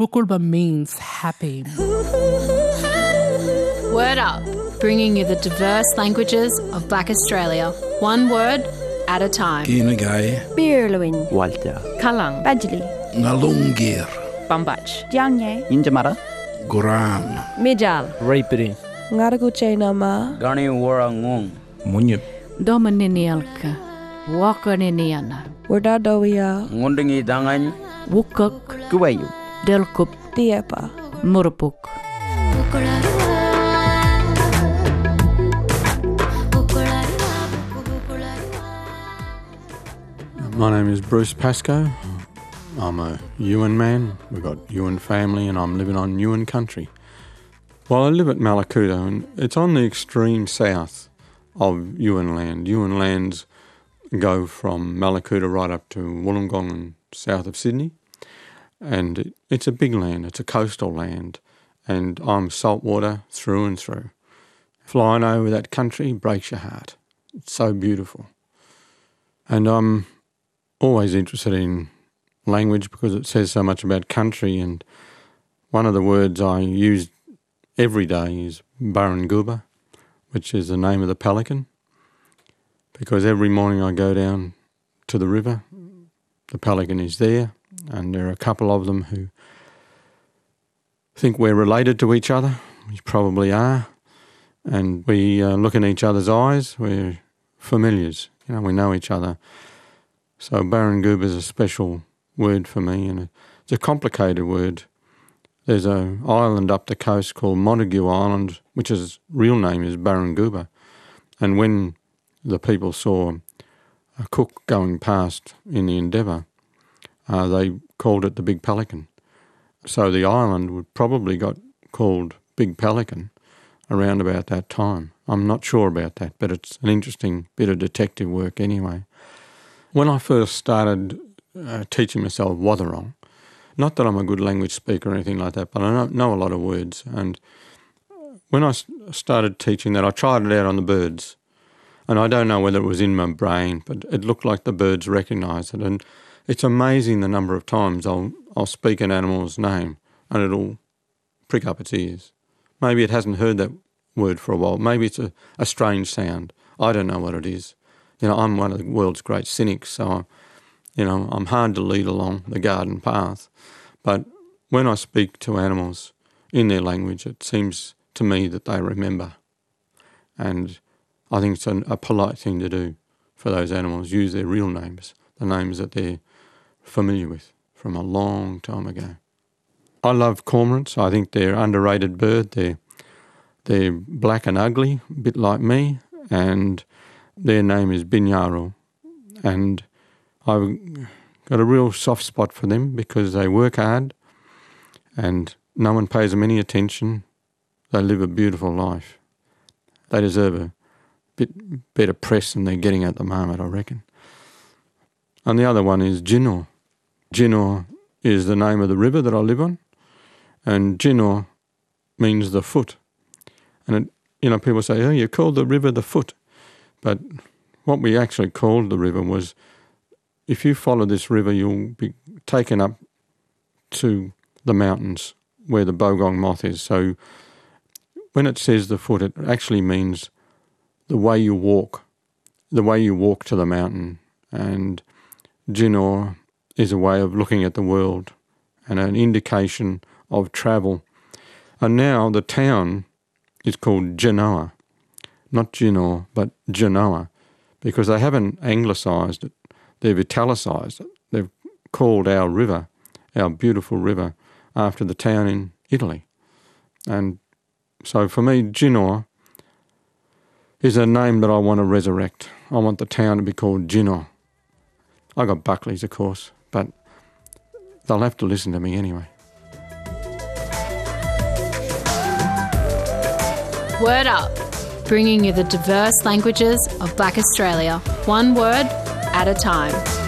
Bukulba means happy. Word Up, bringing you the diverse languages of Black Australia, one word at a time. Kinagai, Birluin, Walter, Kalang, Badjali, Ngalungir, Bambach, Dianye, Injamara, Guram, Mijal, Raipiri, Ngaraguche Nama, Gani Warangong, Munyip, Domininialka, Wakaniniana, Wardadowia, Ngundingi Dangan, Wukuk, Kuwayu, Delkup, Diepa, Murpuk. My name is Bruce Pascoe. I'm a Yuin man. We've got Yuin family, and I'm living on Yuin country. Well, I live at Mallacoota, and it's on the extreme south of Yuin land. Yuin lands go from Mallacoota right up to Wollongong and south of Sydney. And it- it's a big land, it's a coastal land, and I'm saltwater through and through. Flying over that country breaks your heart. It's so beautiful. And I'm always interested in language because it says so much about country. And one of the words I use every day is Barunguba, which is the name of the pelican. Because every morning I go down to the river, the pelican is there, and there are a couple of them who think we're related to each other. We probably are. And we uh, look in each other's eyes. We're familiars. You know, we know each other. So Barunguba is a special word for me, and it's a complicated word. There's an island up the coast called Montague Island, which his real name is Barunguba. And when the people saw a cook going past in the Endeavour, uh, they called it the Big Pelican. So the island would probably got called Big Pelican around about that time. I'm not sure about that, but it's an interesting bit of detective work anyway. When I first started uh, teaching myself Wathaurong, not that I'm a good language speaker or anything like that, but I know, know a lot of words. And when I started teaching that, I tried it out on the birds. And I don't know whether it was in my brain, but it looked like the birds recognised it. And it's amazing the number of times I'll, I'll speak an animal's name and it'll prick up its ears. Maybe it hasn't heard that word for a while. Maybe it's a, a strange sound. I don't know what it is. You know, I'm one of the world's great cynics, so I'm, you know, I'm hard to lead along the garden path. But when I speak to animals in their language, it seems to me that they remember. And I think it's an, a polite thing to do for those animals, use their real names, the names that they're familiar with from a long time ago. I love cormorants. I think they're underrated bird. They're they're black and ugly, a bit like me, and their name is Binyaru. And I've got a real soft spot for them because they work hard and no one pays them any attention. They live a beautiful life. They deserve a bit better press than they're getting at the moment, I reckon. And the other one is Jinor. Jinor is the name of the river that I live on, and Jinor means the foot. And it, you know, people say, "Oh, you called the river the foot," but what we actually called the river was, if you follow this river, you'll be taken up to the mountains where the bogong moth is. So when it says the foot, it actually means the way you walk, the way you walk to the mountain. And Jinor is a way of looking at the world and an indication of travel. And now the town is called Genoa, not Genoa, but Genoa, because they haven't anglicised it, they've italicised it. They've called our river, our beautiful river, after the town in Italy. And so for me, Genoa is a name that I want to resurrect. I want the town to be called Genoa. I got Buckley's, of course, but they'll have to listen to me anyway. Word Up, bringing you the diverse languages of Black Australia, one word at a time.